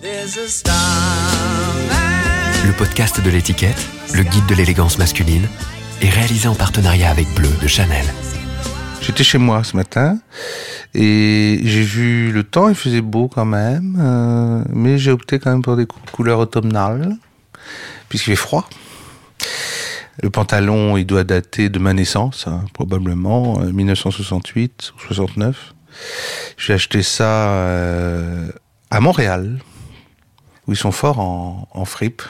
Le podcast de l'étiquette, le guide de l'élégance masculine, est réalisé en partenariat avec Bleu de Chanel. J'étais chez moi ce matin et j'ai vu le temps, il faisait beau quand même, euh, mais j'ai opté quand même pour des couleurs automnales, puisqu'il fait froid. Le pantalon, il doit dater de ma naissance, hein, probablement, 1968 ou 69. J'ai acheté ça euh, à Montréal, où ils sont forts en, en fripe.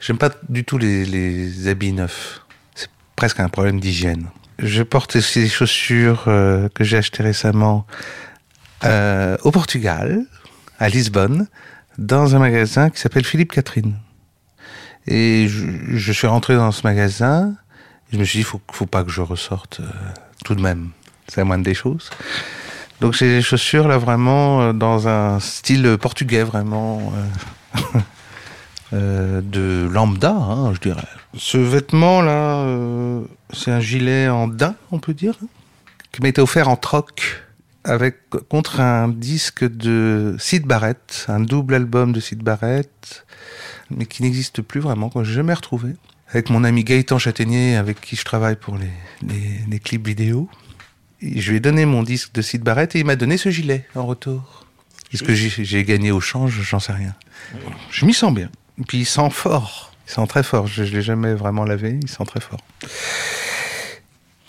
J'aime pas du tout les, habits neufs. C'est presque un problème d'hygiène. Je porte aussi des chaussures euh, que j'ai achetées récemment euh, au Portugal, à Lisbonne, dans un magasin qui s'appelle Philippe Catherine. Et je, suis rentré dans ce magasin, je me suis dit, faut, faut pas que je ressorte euh, tout de même. C'est la moindre des choses. Donc j'ai des chaussures là vraiment euh, dans un style portugais vraiment euh, euh, de lambda, hein, je dirais. Ce vêtement là, c'est un gilet en daim, on peut dire, qui m'a été offert en troc avec contre un disque de Sid Barrett, un double album de Sid Barrett, mais qui n'existe plus vraiment, que j'ai jamais retrouvé. Avec mon ami Gaëtan Châtaignier, avec qui je travaille pour les clips vidéo. Je lui ai donné mon disque de Sid Barrett et il m'a donné ce gilet en retour. Est-ce que j'ai gagné au change? J'en sais rien. Je m'y sens bien. Et puis il sent fort. Il sent très fort. Je ne l'ai jamais vraiment lavé. Il sent très fort.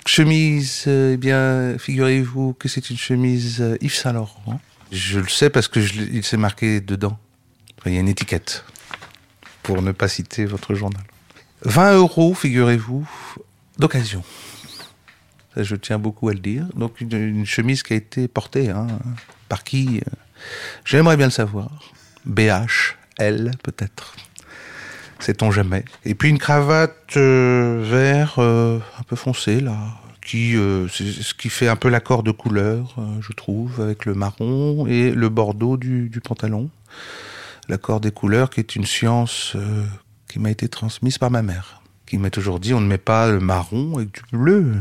Chemise, eh bien, figurez-vous que c'est une chemise Yves Saint Laurent. Je le sais parce que il s'est marqué dedans. Il y a une étiquette pour ne pas citer votre journal. 20 euros, figurez-vous, d'occasion. Je tiens beaucoup à le dire. Donc une, chemise qui a été portée hein, par qui J'aimerais bien le savoir. BH, L peut-être. Sait-on jamais. Et puis une cravate euh, vert euh, un peu foncé là, qui euh, ce qui fait un peu l'accord de couleur, je trouve, avec le marron et le bordeaux du, du pantalon. L'accord des couleurs qui est une science qui m'a été transmise par ma mère, qui m'a toujours dit on ne met pas le marron avec du bleu.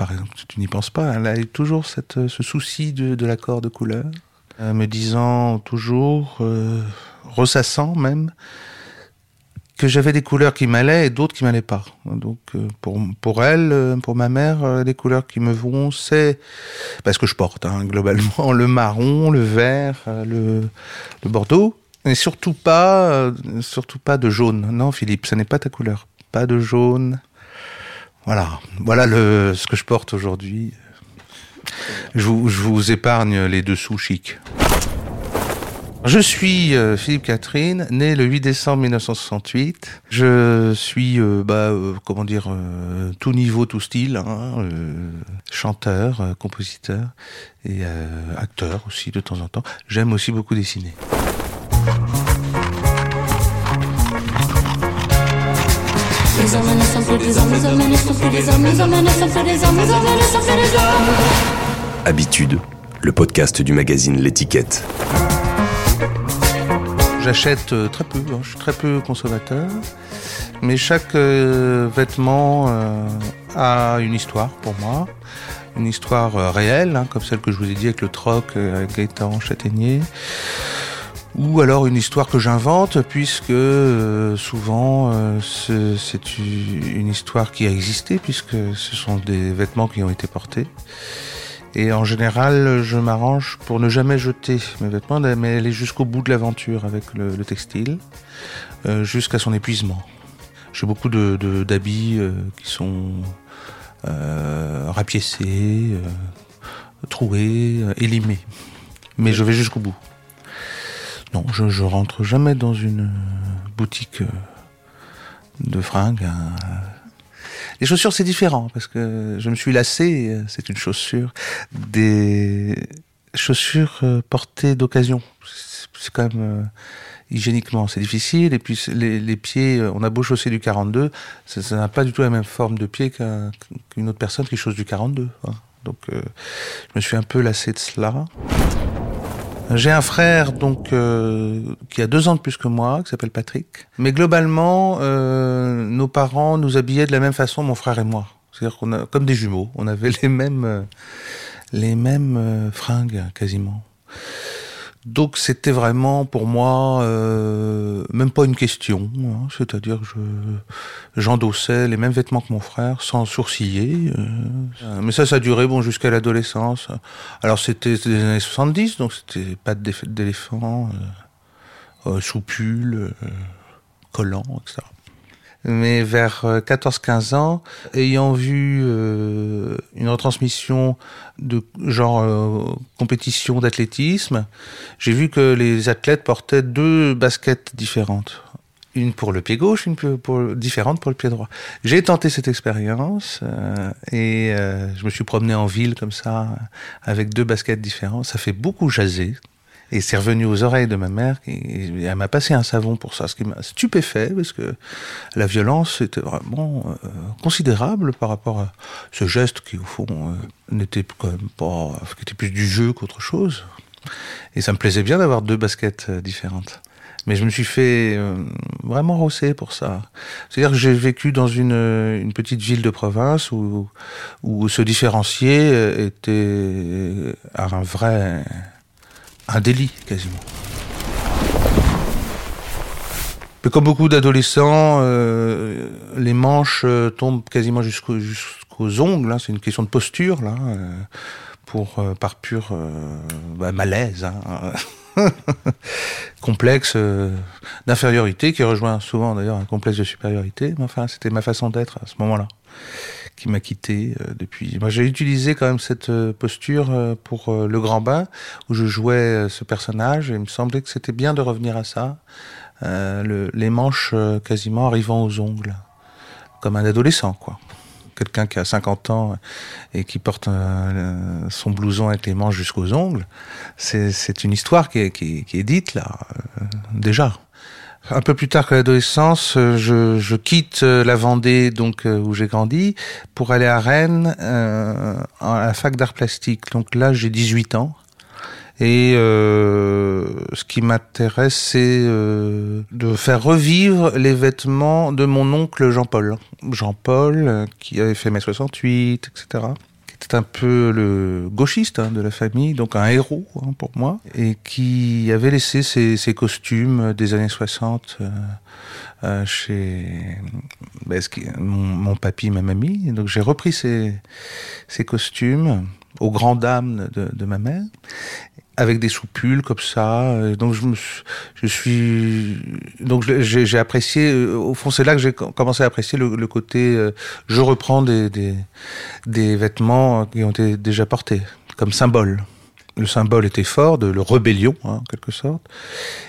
Par exemple, tu n'y penses pas. Elle a eu toujours cette, ce souci de, l'accord de couleur, euh, me disant toujours, euh, ressassant même, que j'avais des couleurs qui m'allaient et d'autres qui m'allaient pas. Donc euh, pour, elle, pour ma mère, les couleurs qui me vont, c'est parce que je porte hein, globalement le marron, le vert, le, le bordeaux, et surtout pas, surtout pas de jaune. Non, Philippe, ce n'est pas ta couleur. Pas de jaune. Voilà, ce que je porte aujourd'hui. Je vous, épargne les dessous chics. Je suis euh, Philippe Catherine, né le 8 décembre 1968. Je suis, euh, bah, euh, comment dire, tout niveau, tout style, hein, chanteur, compositeur et acteur aussi de temps en temps. J'aime aussi beaucoup dessiner. Habitude, le podcast du magazine L'étiquette. J'achète euh, très peu, hein, je suis très peu consommateur, mais chaque euh, vêtement euh, a une histoire pour moi, une histoire euh, réelle, hein, comme celle que je vous ai dit avec le troc, avec Gaëtan Châtaignier, ou alors une histoire que j'invente, puisque euh, souvent euh, c'est une histoire qui a existé, puisque ce sont des vêtements qui ont été portés. Et en général, je m'arrange pour ne jamais jeter mes vêtements, mais aller jusqu'au bout de l'aventure avec le, le textile, euh, jusqu'à son épuisement. J'ai beaucoup de d'habits euh, qui sont rapiécés, troués, élimés. Mais je vais jusqu'au bout. Non, je, je rentre jamais dans une boutique de fringues. Hein. Les chaussures, c'est différent parce que je me suis lassé, c'est une chaussure, des chaussures portées d'occasion. C'est quand même euh, hygiéniquement, c'est difficile. Et puis les, pieds, on a beau chausser du 42, ça n'a pas du tout la même forme de pied qu'une qu autre personne qui chausse du 42. Hein. Donc euh, je me suis un peu lassé de cela. J'ai un frère donc euh, qui a deux ans de plus que moi, qui s'appelle Patrick. Mais globalement, euh, nos parents nous habillaient de la même façon, mon frère et moi. C'est-à-dire qu'on a comme des jumeaux, on avait les mêmes euh, les mêmes euh, fringues quasiment. Donc c'était vraiment pour moi euh, même pas une question, hein. c'est-à-dire que je j'endossais les mêmes vêtements que mon frère sans sourciller. Euh. mais ça, ça duré bon jusqu'à l'adolescence. Alors c'était les années 70, donc c'était pas d'éléphant, euh, soupule, collant, etc mais vers 14-15 ans, ayant vu euh, une retransmission de genre euh, compétition d'athlétisme, j'ai vu que les athlètes portaient deux baskets différentes. Une pour le pied gauche, une différente pour le pied droit. J'ai tenté cette expérience euh, et je me suis promené en ville comme ça avec deux baskets différentes. Ça fait beaucoup jaser et c'est revenu aux oreilles de ma mère, et elle m'a passé un savon pour ça, ce qui m'a stupéfait, parce que la violence était vraiment euh, considérable par rapport à ce geste qui, au fond, euh, n'était quand même pas, qui était plus du jeu qu'autre chose. Et ça me plaisait bien d'avoir deux baskets euh, différentes. Mais je me suis fait vraiment rosser pour ça. C'est-à-dire que j'ai vécu dans une, une, petite ville de province où, où se différencier était un vrai un délit quasiment. Mais comme beaucoup d'adolescents, euh, les manches euh, tombent quasiment jusqu'aux ongles. Hein. c'est une question de posture là, euh, pour par pur bah, malaise, hein. complexe d'infériorité qui rejoint souvent d'ailleurs un complexe de supériorité. Mais enfin, c'était ma façon d'être à ce moment-là qui m'a quitté euh, depuis. Moi, j'ai utilisé quand même cette euh, posture euh, pour le grand bain où je jouais ce personnage et il me semblait que c'était bien de revenir à ça. Le, les manches quasiment arrivant aux ongles, comme un adolescent, quoi. Quelqu'un qui a 50 ans et qui porte son blouson avec les manches jusqu'aux ongles, c'est une histoire qui est, qui, qui est dite là, déjà. Un peu plus tard que l'adolescence, euh, je, quitte euh, la Vendée, donc euh, où j'ai grandi, pour aller à Rennes à la fac d'art plastique. Donc là, j'ai 18 ans. Et ce qui m'intéresse, c'est de faire revivre les vêtements de mon oncle Jean-Paul. Jean-Paul, qui avait fait mai 68, etc c'était un peu le gauchiste hein, de la famille, donc un héros hein, pour moi, et qui avait laissé ses, ses costumes des années 60 euh, euh, chez ben, mon, mon, papy, ma mamie. Donc j'ai repris ces, ces costumes aux grandes dames de, de ma mère avec des soupules comme ça. Donc je me je suis donc j'ai apprécié euh, au fond c'est là que j'ai commencé à apprécier le, le côté euh, je reprends des, des, des vêtements qui ont été déjà portés comme symbole. Le symbole était fort de le rébellion hein, en quelque sorte.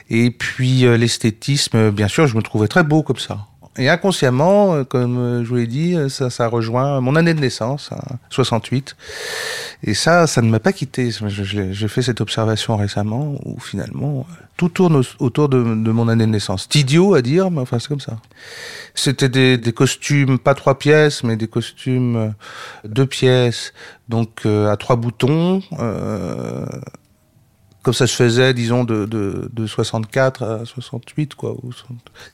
Et puis euh, l'esthétisme bien sûr je me trouvais très beau comme ça. Et inconsciemment, euh, comme euh, je vous l'ai dit, euh, ça, ça rejoint mon année de naissance, 68. Et ça, ça ne m'a pas quitté. J'ai fait cette observation récemment où finalement, tout tourne autour de, de mon année de naissance. C'est idiot à dire, mais enfin, c'est comme ça. C'était des, des, costumes, pas trois pièces, mais des costumes deux pièces, donc à trois boutons. Euh, comme ça se faisait, disons, de, de, de 64 à 68, quoi.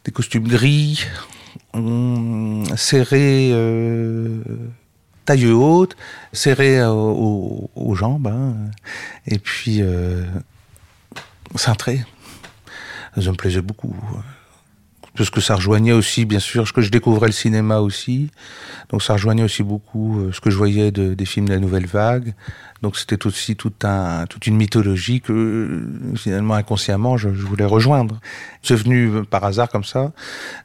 Des costumes gris, serrés, euh, taille haute, serrés aux, aux, jambes, hein, et puis euh, cintrés. Ça me plaisait beaucoup parce que ça rejoignait aussi, bien sûr, ce que je découvrais le cinéma aussi. Donc ça rejoignait aussi beaucoup euh, ce que je voyais de, des films de la Nouvelle Vague. Donc c'était aussi toute une mythologie que euh, finalement inconsciemment je, voulais rejoindre. C'est venu euh, par hasard comme ça,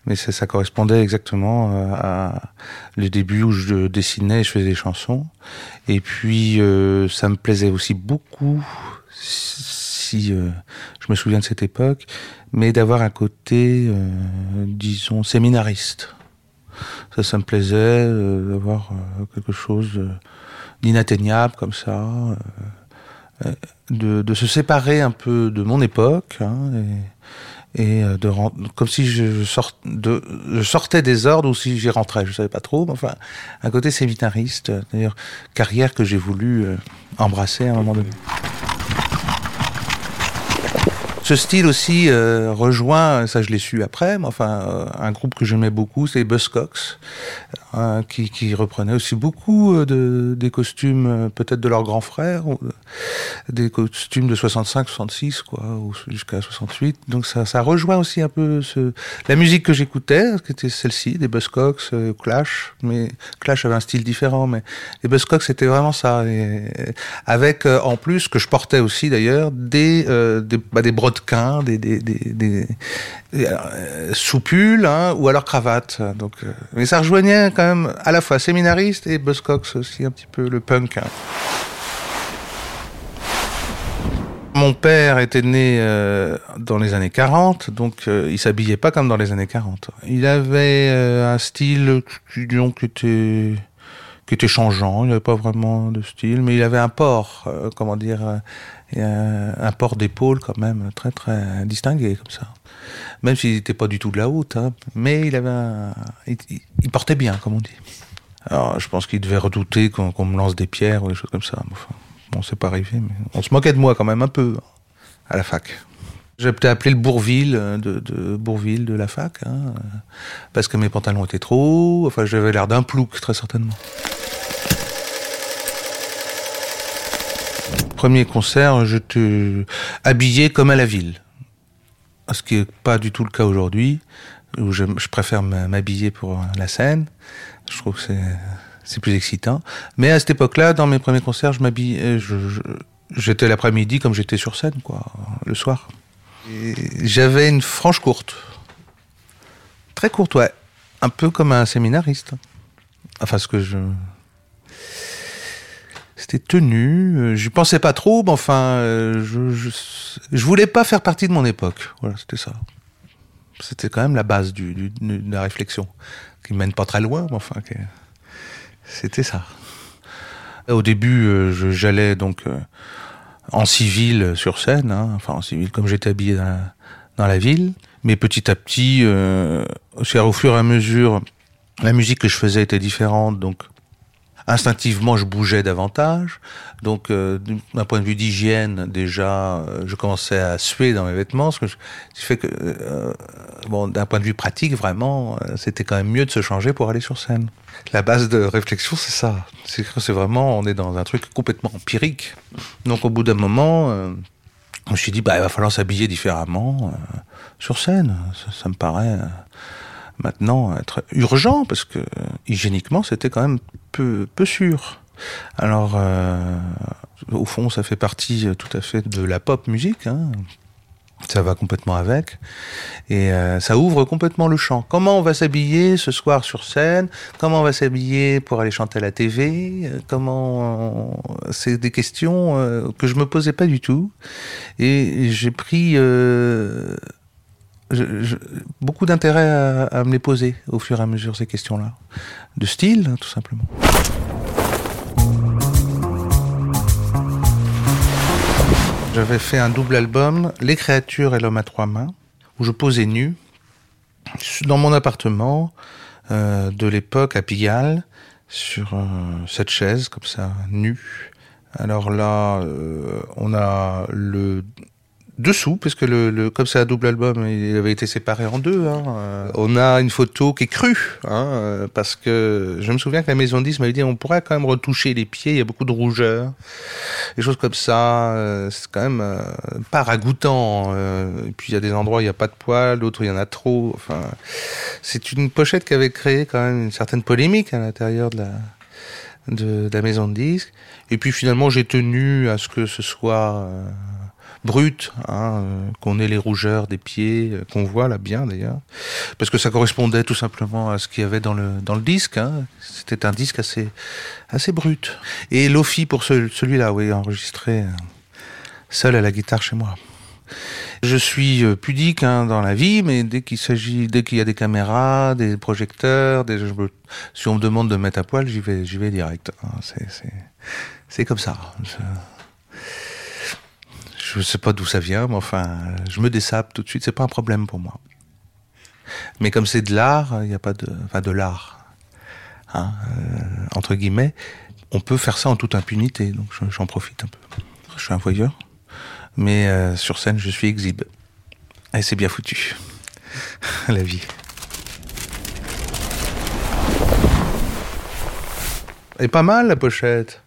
mais ça, correspondait exactement à le début où je dessinais, je faisais des chansons. Et puis euh, ça me plaisait aussi beaucoup, si euh, je me souviens de cette époque, mais d'avoir un côté, euh, disons, séminariste. Ça, ça me plaisait euh, d'avoir quelque chose d'inatteignable comme ça, de, se séparer un peu de mon époque hein, et, de comme si je, sortais des ordres ou si j'y rentrais, je savais pas trop. Mais enfin, un côté séminariste, d'ailleurs carrière que j'ai voulu embrasser à un moment donné. Ce style aussi euh, rejoint, ça je l'ai su après, mais enfin euh, un groupe que j'aimais beaucoup, c'est Buzzcocks. Hein, qui, qui reprenaient aussi beaucoup euh, de, des costumes euh, peut-être de leurs grands frères, euh, des costumes de 65, 66, quoi, ou jusqu'à 68. Donc ça, ça rejoint aussi un peu ce, la musique que j'écoutais, qui était celle-ci, des Buzzcocks, Clash. Mais Clash avait un style différent, mais les Buzzcocks c'était vraiment ça. Et, avec en plus que je portais aussi d'ailleurs des euh, des, bah, des brodequins, des des des, des, soupules hein, ou alors cravates. Donc, mais ça rejoignait à la fois séminariste et Buzzcocks aussi un petit peu le punk. hein. Mon père était né euh, dans les années 40, donc euh, il s'habillait pas comme dans les années 40. Il avait euh, un style était qui était changeant. Il n'avait pas vraiment de style, mais il avait un port, euh, comment dire, et un, un port d'épaule quand même très très distingué comme ça. Même s'il n'était pas du tout de la haute, hein, mais il avait il, portait bien, comme on dit. Alors, je pense qu'il devait redouter qu'on me lance des pierres ou des choses comme ça. Enfin, bon, c'est pas arrivé, mais on se moquait de moi quand même un peu à la fac. J'étais appelé le Bourville euh, de, Bourville de la fac, hein, parce que mes pantalons étaient trop hauts. Enfin, j'avais l'air d'un plouc, très certainement. Premier concert, j'étais habillé comme à la ville. Ce qui n'est pas du tout le cas aujourd'hui, où je, je préfère m'habiller pour la scène. Je trouve que c'est, plus excitant. Mais à cette époque-là, dans mes premiers concerts, je m'habillais, je, je- j'étais l'après-midi comme j'étais sur scène, quoi, le soir. J'avais une frange courte. Très courte, ouais. Un peu comme un séminariste. Enfin, ce que je. C'était tenu. euh, J'y pensais pas trop, mais enfin, euh, je, je, voulais pas faire partie de mon époque. Voilà, c'était ça. C'était quand même la base du, de la réflexion, qui mène pas très loin, mais enfin, c'était ça. Au début, euh, j'allais donc en civil sur scène, hein, enfin en civil comme j'étais habillé dans la, ville. Mais petit à petit, euh, au fur et à mesure, la musique que je faisais était différente, donc instinctivement je bougeais davantage. Donc euh, d'un point de vue d'hygiène, déjà, euh, je commençais à suer dans mes vêtements, ce, qui fait que, euh, bon, d'un point de vue pratique, vraiment, c'était quand même mieux de se changer pour aller sur scène. La base de réflexion, c'est ça. C'est que c'est vraiment, on est dans un truc complètement empirique. Donc au bout d'un moment, je me suis dit, bah, il va falloir s'habiller différemment sur scène. Ça, me paraît maintenant être urgent parce que euh, hygiéniquement, c'était quand même peu, peu sûr. Alors, euh, au fond, ça fait partie euh, tout à fait de la pop musique. Hein. Ça va complètement avec. Et ça ouvre complètement le champ. Comment on va s'habiller ce soir sur scène? Comment on va s'habiller pour aller chanter à la TV Comment C'est des questions que je me posais pas du tout. Et j'ai pris beaucoup d'intérêt à, à me les poser au fur et à mesure ces questions-là. De style, hein, tout simplement. J'avais fait un double album, Les créatures et l'homme à trois mains, où je posais nu dans mon appartement euh, de l'époque à Pigalle, sur euh, cette chaise comme ça, nue. Alors là, euh, on a le dessous, parce que le, le- comme c'est un double album, il avait été séparé en deux. hein, euh, on a une photo qui est crue, hein, euh, parce que je me souviens que la maison de 10 m'avait dit on pourrait quand même retoucher les pieds, il y a beaucoup de rougeur, des choses comme ça. euh, c'est quand même euh, pas ragoûtant. euh, et puis il y a des endroits où il n'y a pas de poils, d'autres il y en a trop. Enfin, c'est une pochette qui avait créé quand même une certaine polémique à l'intérieur de la de, de la maison de disques. Et puis finalement, j'ai tenu à ce que ce soit euh, brut, hein, euh, qu'on ait les rougeurs des pieds, euh, qu'on voit là bien d'ailleurs, parce que ça correspondait tout simplement à ce qu'il y avait dans le dans le disque. Hein. C'était un disque assez assez brut. Et Lofi pour ce- celui-là, oui, enregistré euh, seul à la guitare chez moi. Je suis pudique hein, dans la vie, mais dès qu'il s'agit, dès qu'il y a des caméras, des projecteurs, des, si on me demande de me mettre à poil, j'y vais, j'y vais direct. hein. C'est, comme ça. Je sais pas d'où ça vient, mais enfin, je me dessape tout de suite. C'est pas un problème pour moi. Mais comme c'est de l'art, il n'y a pas de, enfin de l'art, hein, euh, entre guillemets, on peut faire ça en toute impunité. Donc je- j'en profite un peu. Je suis un voyeur mais euh, sur scène, je suis exhibe. Et c'est bien foutu, la vie. Et pas mal la pochette.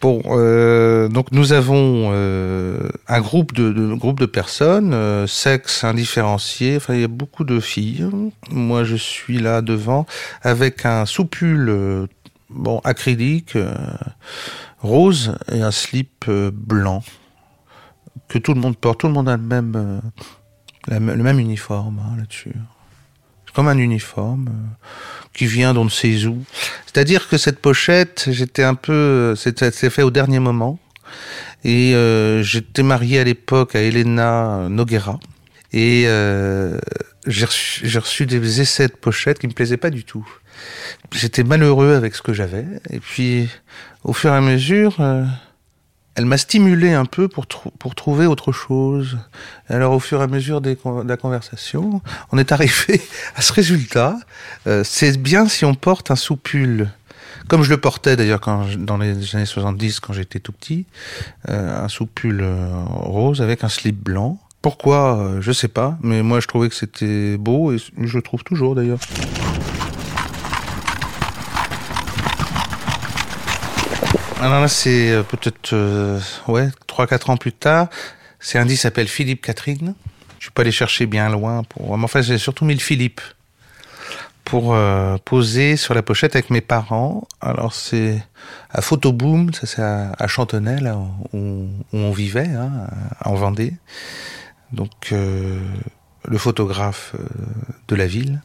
Bon, euh, donc nous avons euh, un groupe de, de, personnes, euh, sexe indifférencié. Enfin, il y a beaucoup de filles. Moi, je suis là devant avec un soupule, euh, bon, acrylique, euh, rose et un slip euh, blanc que tout le monde porte. Tout le monde a le même, le même uniforme hein, là-dessus. Comme un uniforme euh, qui vient d'on ne sait où. C'est-à-dire que cette pochette, j'étais un peu, c'est c'est fait au dernier moment. Et euh, j'étais marié à l'époque à Elena Noguera. Et euh, j'ai reçu, j'ai reçu des essais de pochettes qui me plaisaient pas du tout. J'étais malheureux avec ce que j'avais. Et puis, au fur et à mesure, euh, elle m'a stimulé un peu pour, pour trouver autre chose. Alors, au fur et à mesure de la conversation, on est arrivé à ce résultat. Euh, c'est bien si on porte un soupule. Comme je le portais d'ailleurs dans les années 70, quand j'étais tout petit, euh, un soupule euh, rose avec un slip blanc. Pourquoi? Je sais pas, mais moi je trouvais que c'était beau et je le trouve toujours d'ailleurs. Alors là, c'est euh, peut-être euh, ouais, 3-4 ans plus tard. C'est un disque qui s'appelle Philippe Catherine. Je suis pas allé chercher bien loin pour. Enfin, j'ai surtout mis le Philippe pour euh, poser sur la pochette avec mes parents. Alors c'est à Photoboom, ça c'est à, à là où, où on vivait, hein, en Vendée. Donc euh, le photographe euh, de la ville.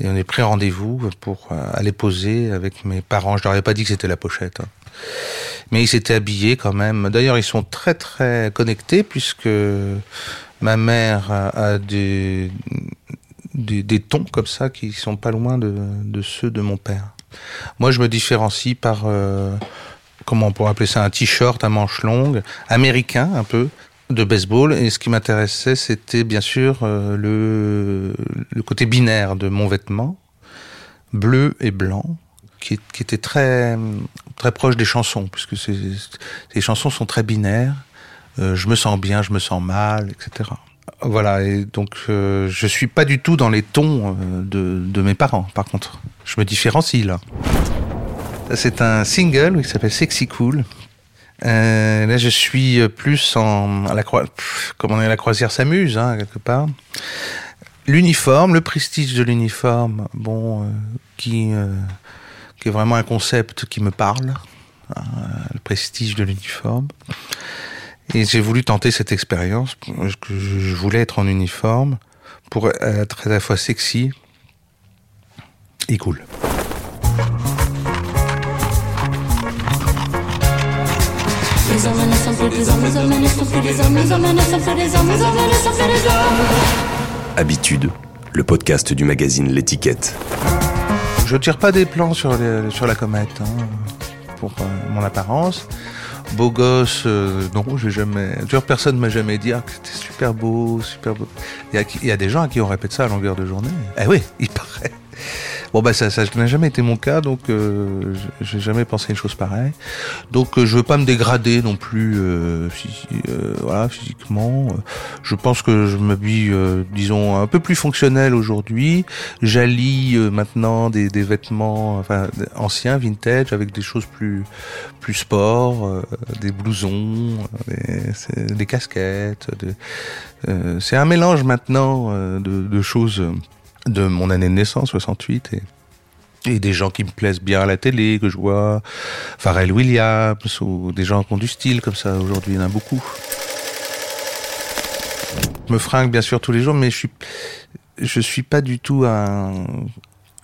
Et on est pris rendez-vous pour euh, aller poser avec mes parents. Je leur avais pas dit que c'était la pochette. hein. Mais ils s'étaient habillés quand même. D'ailleurs, ils sont très très connectés puisque ma mère a, des, des, tons comme ça qui sont pas loin de, de ceux de mon père. Moi, je me différencie par, euh, comment on pourrait appeler ça, un t-shirt à manches longues, américain un peu, de baseball. Et ce qui m'intéressait, c'était bien sûr euh, le, le côté binaire de mon vêtement, bleu et blanc, qui, était très, très proche des chansons, puisque ces chansons sont très binaires. Euh, je me sens bien, je me sens mal, etc. Voilà, et donc euh, je suis pas du tout dans les tons euh, de, de mes parents, par contre. Je me différencie là. C'est un single qui s'appelle Sexy Cool. Euh, là, je suis plus en à la croi... pff, comme on est à la croisière s'amuse, hein, quelque part. L'uniforme, le prestige de l'uniforme, bon, qui, qui est vraiment un concept qui me parle. hein, le prestige de l'uniforme. Et j'ai voulu tenter cette expérience, parce que je je voulais être en uniforme pour être à la fois sexy et cool. Habitude, le podcast du magazine L'étiquette. Je tire pas des plans sur, la comète hein, pour euh, mon apparence. Beau gosse, euh, non, j'ai jamais. D'ailleurs, personne m'a jamais dit ah, que c'était super beau, super beau. Il y, a, il y a des gens à qui on répète ça à longueur de journée. Eh oui, il paraît. Bon bah ça, n'a jamais été mon cas, donc euh, j'ai jamais pensé une chose pareille. Donc euh, je veux pas me dégrader non plus, euh, euh, voilà, physiquement. Je pense que je m'habille, euh, disons, un peu plus fonctionnel aujourd'hui. J'allie euh, maintenant des, des vêtements, enfin anciens, vintage, avec des choses plus plus sport, des blousons, des, des casquettes. euh, c'est un mélange maintenant de, de choses de mon année de naissance, 68, et, des gens qui me plaisent bien à la télé, que je vois, Pharrell Williams, ou des gens qui ont du style comme ça, aujourd'hui, il y en a beaucoup. Je me fringue bien sûr tous les jours, mais je suis, suis pas du tout un...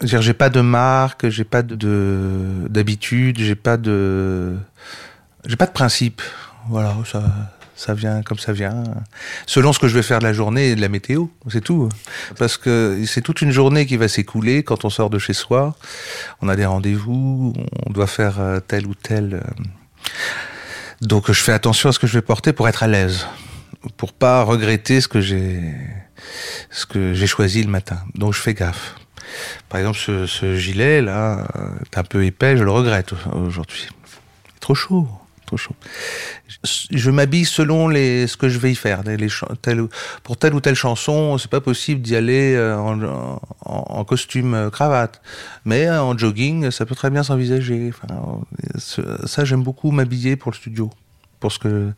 J'ai pas de marque, j'ai pas de de- d'habitude, j'ai pas de, j'ai pas de principe. Voilà, ça, ça vient comme ça vient. Selon ce que je vais faire de la journée et de la météo, c'est tout. Parce que c'est toute une journée qui va s'écouler quand on sort de chez soi. On a des rendez-vous, on doit faire euh, tel ou tel. euh. Donc je fais attention à ce que je vais porter pour être à l'aise, pour pas regretter ce que j'ai, ce que j'ai choisi le matin. Donc je fais gaffe. Par exemple, ce, ce gilet là, euh, est un peu épais, je le regrette aujourd'hui. Trop chaud. Je m'habille selon ce que je vais y faire. Pour telle ou telle chanson, c'est pas possible d'y aller euh, en, costume euh, cravate, mais euh, en jogging, ça peut très bien s'envisager. Ça, j'aime beaucoup m'habiller pour le studio, pour ce que,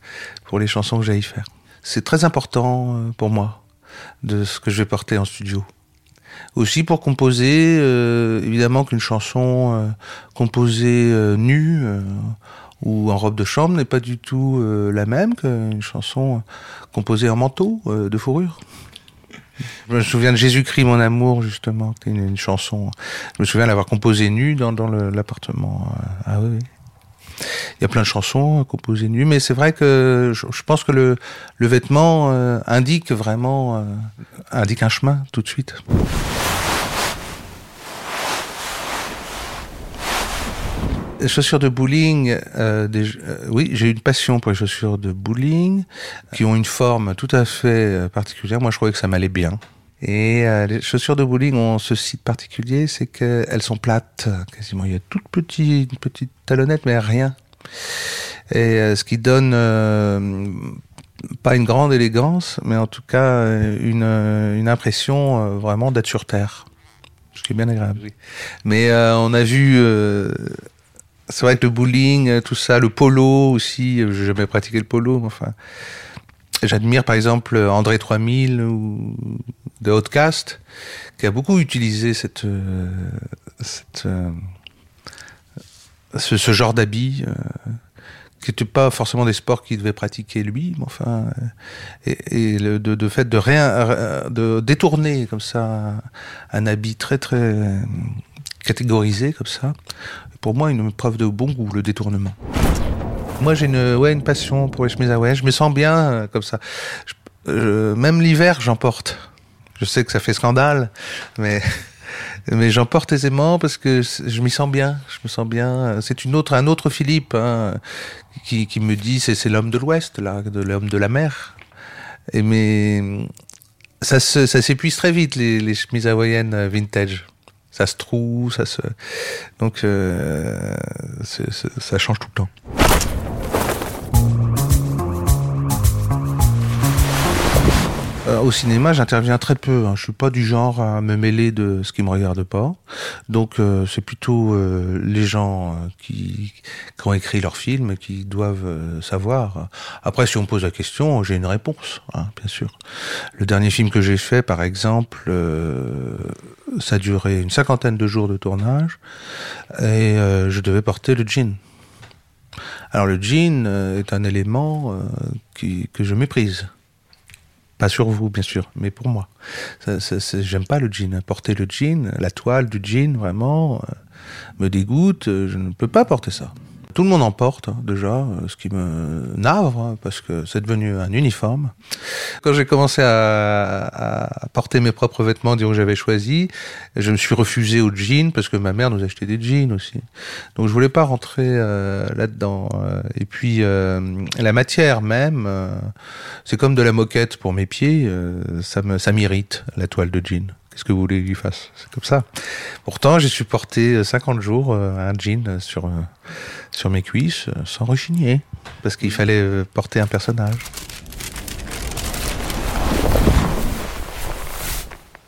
pour les chansons que j'ai y faire. C'est très important pour moi de ce que je vais porter en studio. Aussi pour composer, évidemment qu'une chanson composée nue ou en robe de chambre n'est pas du tout euh, la même qu'une chanson composée en manteau euh, de fourrure. Je me souviens de Jésus-Christ, mon amour, justement, qui est une, chanson. Je me souviens l'avoir composée nue dans, dans l'appartement. Ah oui, Il y a plein de chansons composées nues, mais c'est vrai que je, pense que le, le vêtement euh, indique vraiment, indique un chemin tout de suite. Les chaussures de bowling, euh, des, euh, oui, j'ai une passion pour les chaussures de bowling qui ont une forme tout à fait euh, particulière. Moi, je trouvais que ça m'allait bien. Et les chaussures de bowling ont ce site particulier, c'est qu'elles sont plates, quasiment. Il y a toute petite, une petite talonnette, mais rien. Et ce qui donne pas une grande élégance, mais en tout cas une, une impression vraiment d'être sur terre. Ce qui est bien agréable. Mais on a vu c'est vrai que le bowling, euh, tout ça, le polo aussi, euh, j'ai jamais pratiqué le polo, mais enfin. J'admire par exemple André 3000 ou de Outcast, qui a beaucoup utilisé cette, euh, cette ce, genre d'habit, qui n'était pas forcément des sports qu'il devait pratiquer lui, mais enfin, et, et le, de, de, fait de rien, de détourner comme ça un habit très très catégorisé comme ça, pour moi une preuve de bon goût, le détournement. Moi j'ai une, ouais, une passion pour les chemises à je me sens bien euh, comme ça. même l'hiver j'en porte. Je sais que ça fait scandale, mais mais j'en porte aisément parce que je m'y sens bien. Je me sens bien. C'est une autre, un autre Philippe hein, qui, qui me dit c'est c'est l'homme de l'Ouest là, l'homme de la mer. Et mais ça ça s'épuise très vite les chemises hawaïennes vintage ça se trouve, ça se. Donc, euh, ça change tout le temps. Euh, au cinéma, j'interviens très peu. Hein. Je suis pas du genre à me mêler de ce qui me regarde pas. Donc, euh, c'est plutôt les gens qui, qui, ont écrit leur film qui doivent savoir. Après, si on me pose la question, j'ai une réponse, hein, bien sûr. Le dernier film que j'ai fait, par exemple, ça a duré une cinquantaine de jours de tournage et je devais porter le jean. Alors le jean est un élément qui, que je méprise. Pas sur vous, bien sûr, mais pour moi. J'aime pas le jean. Porter le jean, la toile du jean, vraiment, euh, me dégoûte. Je ne peux pas porter ça. Tout le monde en porte déjà, euh, ce qui me navre hein, parce que c'est devenu un uniforme. Quand j'ai commencé à, à, porter mes propres vêtements, dire que j'avais choisi, je me suis refusé au jean parce que ma mère nous achetait des jeans aussi. Donc je voulais pas rentrer euh, là-dedans. Euh. Et puis la matière même, c'est comme de la moquette pour mes pieds. ça me ça m'irrite la toile de jean. Qu'est-ce que vous voulez que lui fasse? C'est comme ça. Pourtant, j'ai supporté 50 jours un jean sur sur mes cuisses euh, sans rechigner, parce qu'il fallait euh, porter un personnage.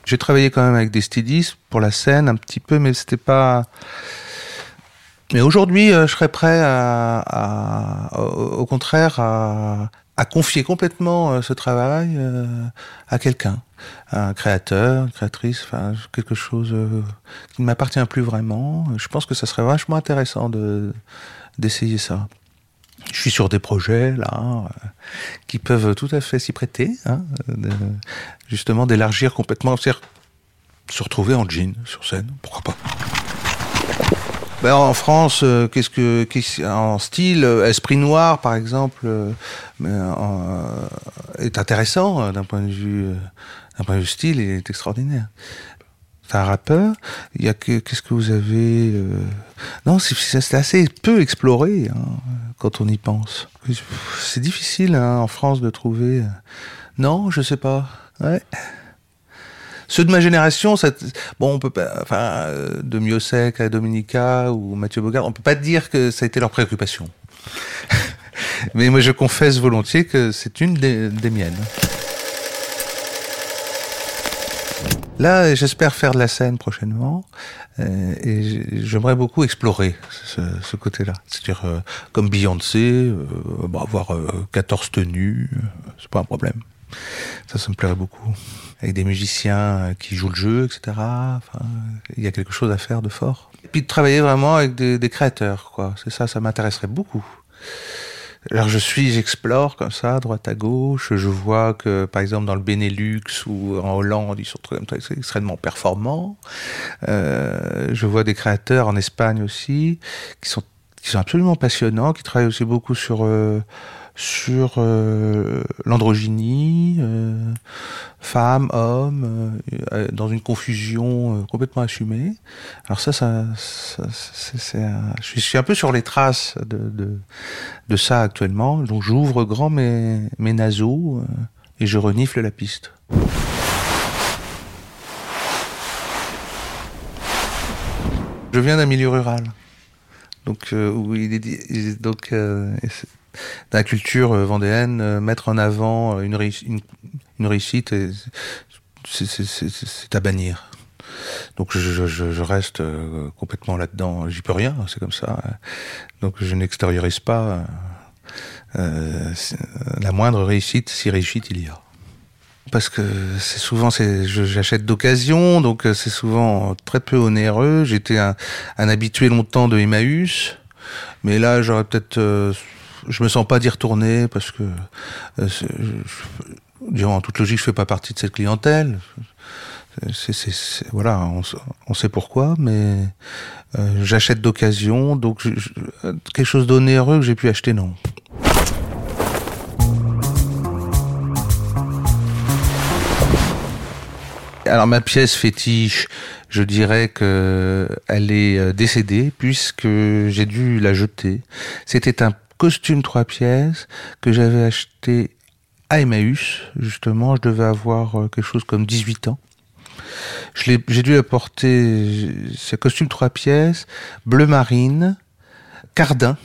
J'ai travaillé quand même avec des stylistes pour la scène un petit peu, mais c'était pas. Mais aujourd'hui, euh, je serais prêt à, au contraire, à, à confier complètement ce travail à quelqu'un, un créateur, une créatrice, quelque chose qui ne m'appartient plus vraiment. Je pense que ça serait vachement intéressant de d'essayer ça. Je suis sur des projets là euh, qui peuvent tout à fait s'y prêter, hein, justement d'élargir complètement, se retrouver en jean sur scène, pourquoi pas. Ben, en France, euh, qu'est-ce que, en style, euh, Esprit Noir par exemple, est intéressant d'un point de vue, d'un point de vue style, il est extraordinaire un rappeur. Il y a que qu'est-ce que vous avez euh, Non, c'est assez peu exploré hein, quand on y pense. C'est difficile hein, en France de trouver. Euh, non, je sais pas. Ouais. Ceux de ma génération, ça, bon, on peut pas, enfin, euh, de Miossec à Dominica ou Mathieu Bogart, on peut pas dire que ça a été leur préoccupation. Mais moi, je confesse volontiers que c'est une des, miennes. Là, j'espère faire de la scène prochainement euh, et j'aimerais beaucoup explorer ce, côté-là. C'est-à-dire, euh, comme Beyoncé, euh, bah, avoir euh, 14 tenues, c'est pas un problème. Ça, ça me plairait beaucoup. Avec des musiciens euh, qui jouent le jeu, etc. Enfin, il y a quelque chose à faire de fort. Et puis de travailler vraiment avec des, créateurs, quoi. C'est ça, ça m'intéresserait beaucoup. Alors je suis, j'explore comme ça, droite à gauche. Je vois que, par exemple, dans le Benelux ou en Hollande, ils sont extrêmement performants. Euh, je vois des créateurs en Espagne aussi qui sont absolument passionnants, qui travaillent aussi beaucoup sur euh, sur l'androgynie, femmes, hommes, euh, euh, dans une confusion euh, complètement assumée. Alors ça, ça, c'est, un- je, suis, un peu sur les traces de, ça actuellement. Donc j'ouvre grand mes, mes naseaux euh, et je renifle la piste. Je viens d'un milieu rural, donc où il est, donc la culture vendéenne, mettre en avant une, une, une réussite, c'est, à bannir. Donc je, reste euh, complètement là-dedans. J'y peux rien, c'est comme ça. Donc je n'extériorise pas euh, euh, la moindre réussite, si réussite il y a. Parce que c'est souvent, j'achète d'occasion, donc c'est souvent très peu onéreux. J'étais un, habitué longtemps de Emmaüs, mais là j'aurais peut-être, je me sens pas d'y retourner parce que, en toute logique, je fais pas partie de cette clientèle. C'est, c'est- c'est- voilà, on sait pourquoi, mais euh, j'achète d'occasion, donc je- je- quelque chose d'onéreux que j'ai pu acheter, non. Alors ma pièce fétiche, je dirais que elle est euh, décédée puisque j'ai dû la jeter. C'était un costume trois pièces que j'avais acheté à Emmaüs, justement, je devais avoir euh, quelque chose comme 18 ans. J'ai dû apporter ce costume trois pièces, bleu marine, cardin.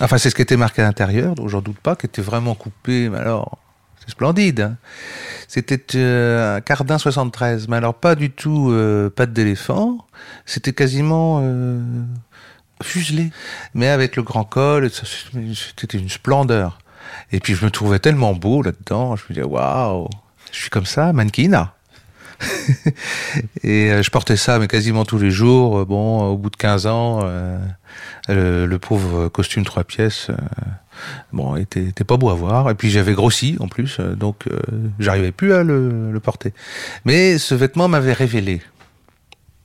Enfin, c'est ce qui était marqué à l'intérieur, donc j'en doute pas, qui était vraiment coupé, mais alors, c'est splendide. hein. C'était euh, un cardin 73, mais alors pas du tout euh, d'éléphant, c'était quasiment euh, fuselé, mais avec le grand col, c'était une splendeur. Et puis je me trouvais tellement beau là-dedans, je me disais waouh, je suis comme ça, mannequin. et euh, je portais ça mais quasiment tous les jours. Euh, Bon, au bout de 15 ans, euh, le, pauvre costume trois pièces, euh, bon, était, pas beau à voir. Et puis j'avais grossi en plus, euh, donc euh, j'arrivais plus à le porter. Mais ce vêtement m'avait révélé.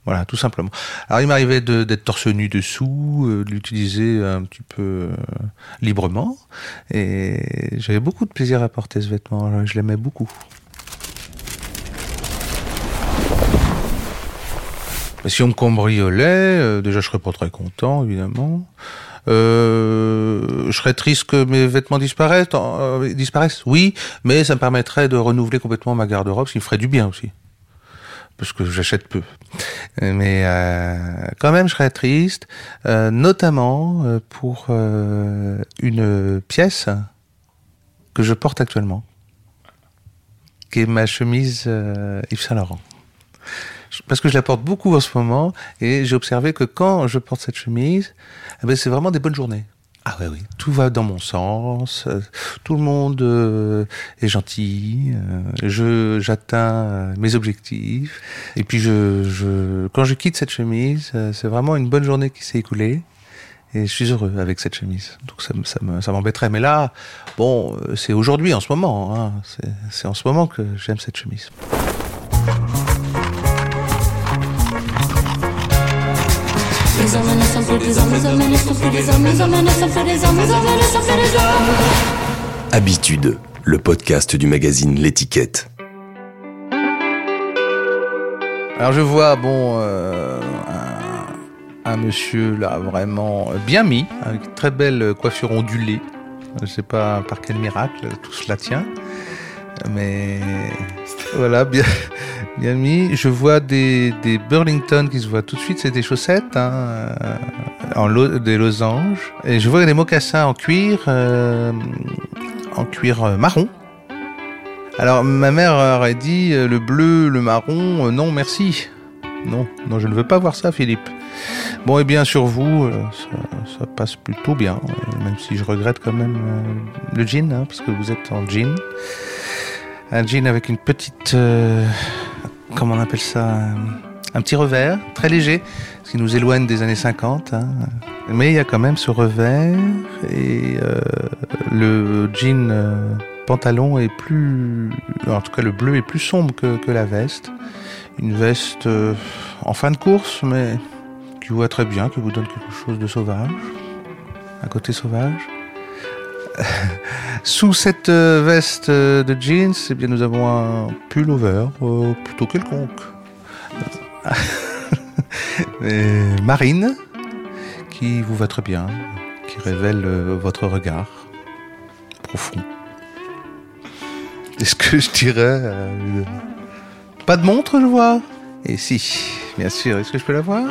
Voilà, tout simplement. Alors il m'arrivait d'être torse nu dessous, euh, de l'utiliser un petit peu euh, librement, et j'avais beaucoup de plaisir à porter ce vêtement. Je l'aimais beaucoup. Si on me cambriolait, euh, déjà je serais pas très content, évidemment. Euh, je serais triste que mes vêtements disparaissent, disparaissent, oui, mais ça me permettrait de renouveler complètement ma garde-robe, ce qui me ferait du bien aussi. Parce que j'achète peu. Mais euh, quand même, je serais triste, euh, notamment euh, pour une pièce que je porte actuellement, qui est ma chemise Yves Saint Laurent parce que je la porte beaucoup en ce moment et j'ai observé que quand je porte cette chemise, eh ben, c'est vraiment des bonnes journées. Ah ouais, oui, tout va dans mon sens, tout le monde euh, est gentil, euh, je j'atteins euh, mes objectifs. Et puis je, je quand je quitte cette chemise, c'est vraiment une bonne journée qui s'est écoulée. Et je suis heureux avec cette chemise. Donc ça, ça, me- ça m'embêterait, mais là, bon, c'est aujourd'hui, en ce moment, hein, c'est en ce moment que j'aime cette chemise. Habitude, le podcast du magazine L'étiquette. Alors je vois, bon, euh, un, monsieur là vraiment bien mis, avec une très belle coiffure ondulée. Je sais pas par quel miracle tout cela tient, mais voilà, bien, Mis. Je vois des, des Burlington qui se voient tout de suite, c'est des chaussettes, hein, euh, en des losanges. Et je vois des mocassins en cuir, euh, en cuir euh, marron. Alors ma mère aurait dit le bleu, le marron, non merci. Non, non, je ne veux pas voir ça, Philippe. Bon, et bien sur vous, ça, passe plutôt bien, même si je regrette quand même le jean, hein, parce que vous êtes en jean. Un jean avec une petite, comment on appelle ça, un, un petit revers, très léger, ce qui nous éloigne des années 50. hein. Mais il y a quand même ce revers et euh, le jean euh, pantalon est plus, en tout cas le bleu est plus sombre que, la veste. Une veste euh, en fin de course, mais qui vous très bien, qui vous donne quelque chose de sauvage, un côté sauvage. Sous cette euh, veste euh, de jeans, eh bien, nous avons un pull-over euh, plutôt quelconque. Marine, qui vous va très bien, qui révèle votre regard profond. Est-ce que je dirais... euh, pas de montre, je vois? Et si, bien sûr. Est-ce que je peux la voir?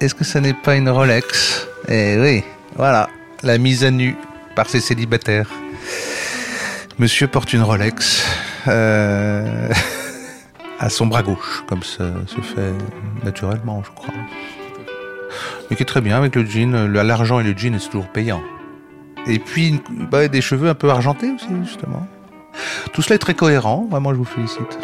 Est-ce que ça n'est pas une Rolex? Eh oui, voilà, la mise à nu par ces célibataires. Monsieur porte une Rolex euh, à son bras gauche, comme ça se fait naturellement, je crois. Mais qui est très bien avec le jean. L'argent et le jean, c'est toujours payant. Et puis, bah, des cheveux un peu argentés aussi, justement. Tout cela est très cohérent. Vraiment, je vous félicite.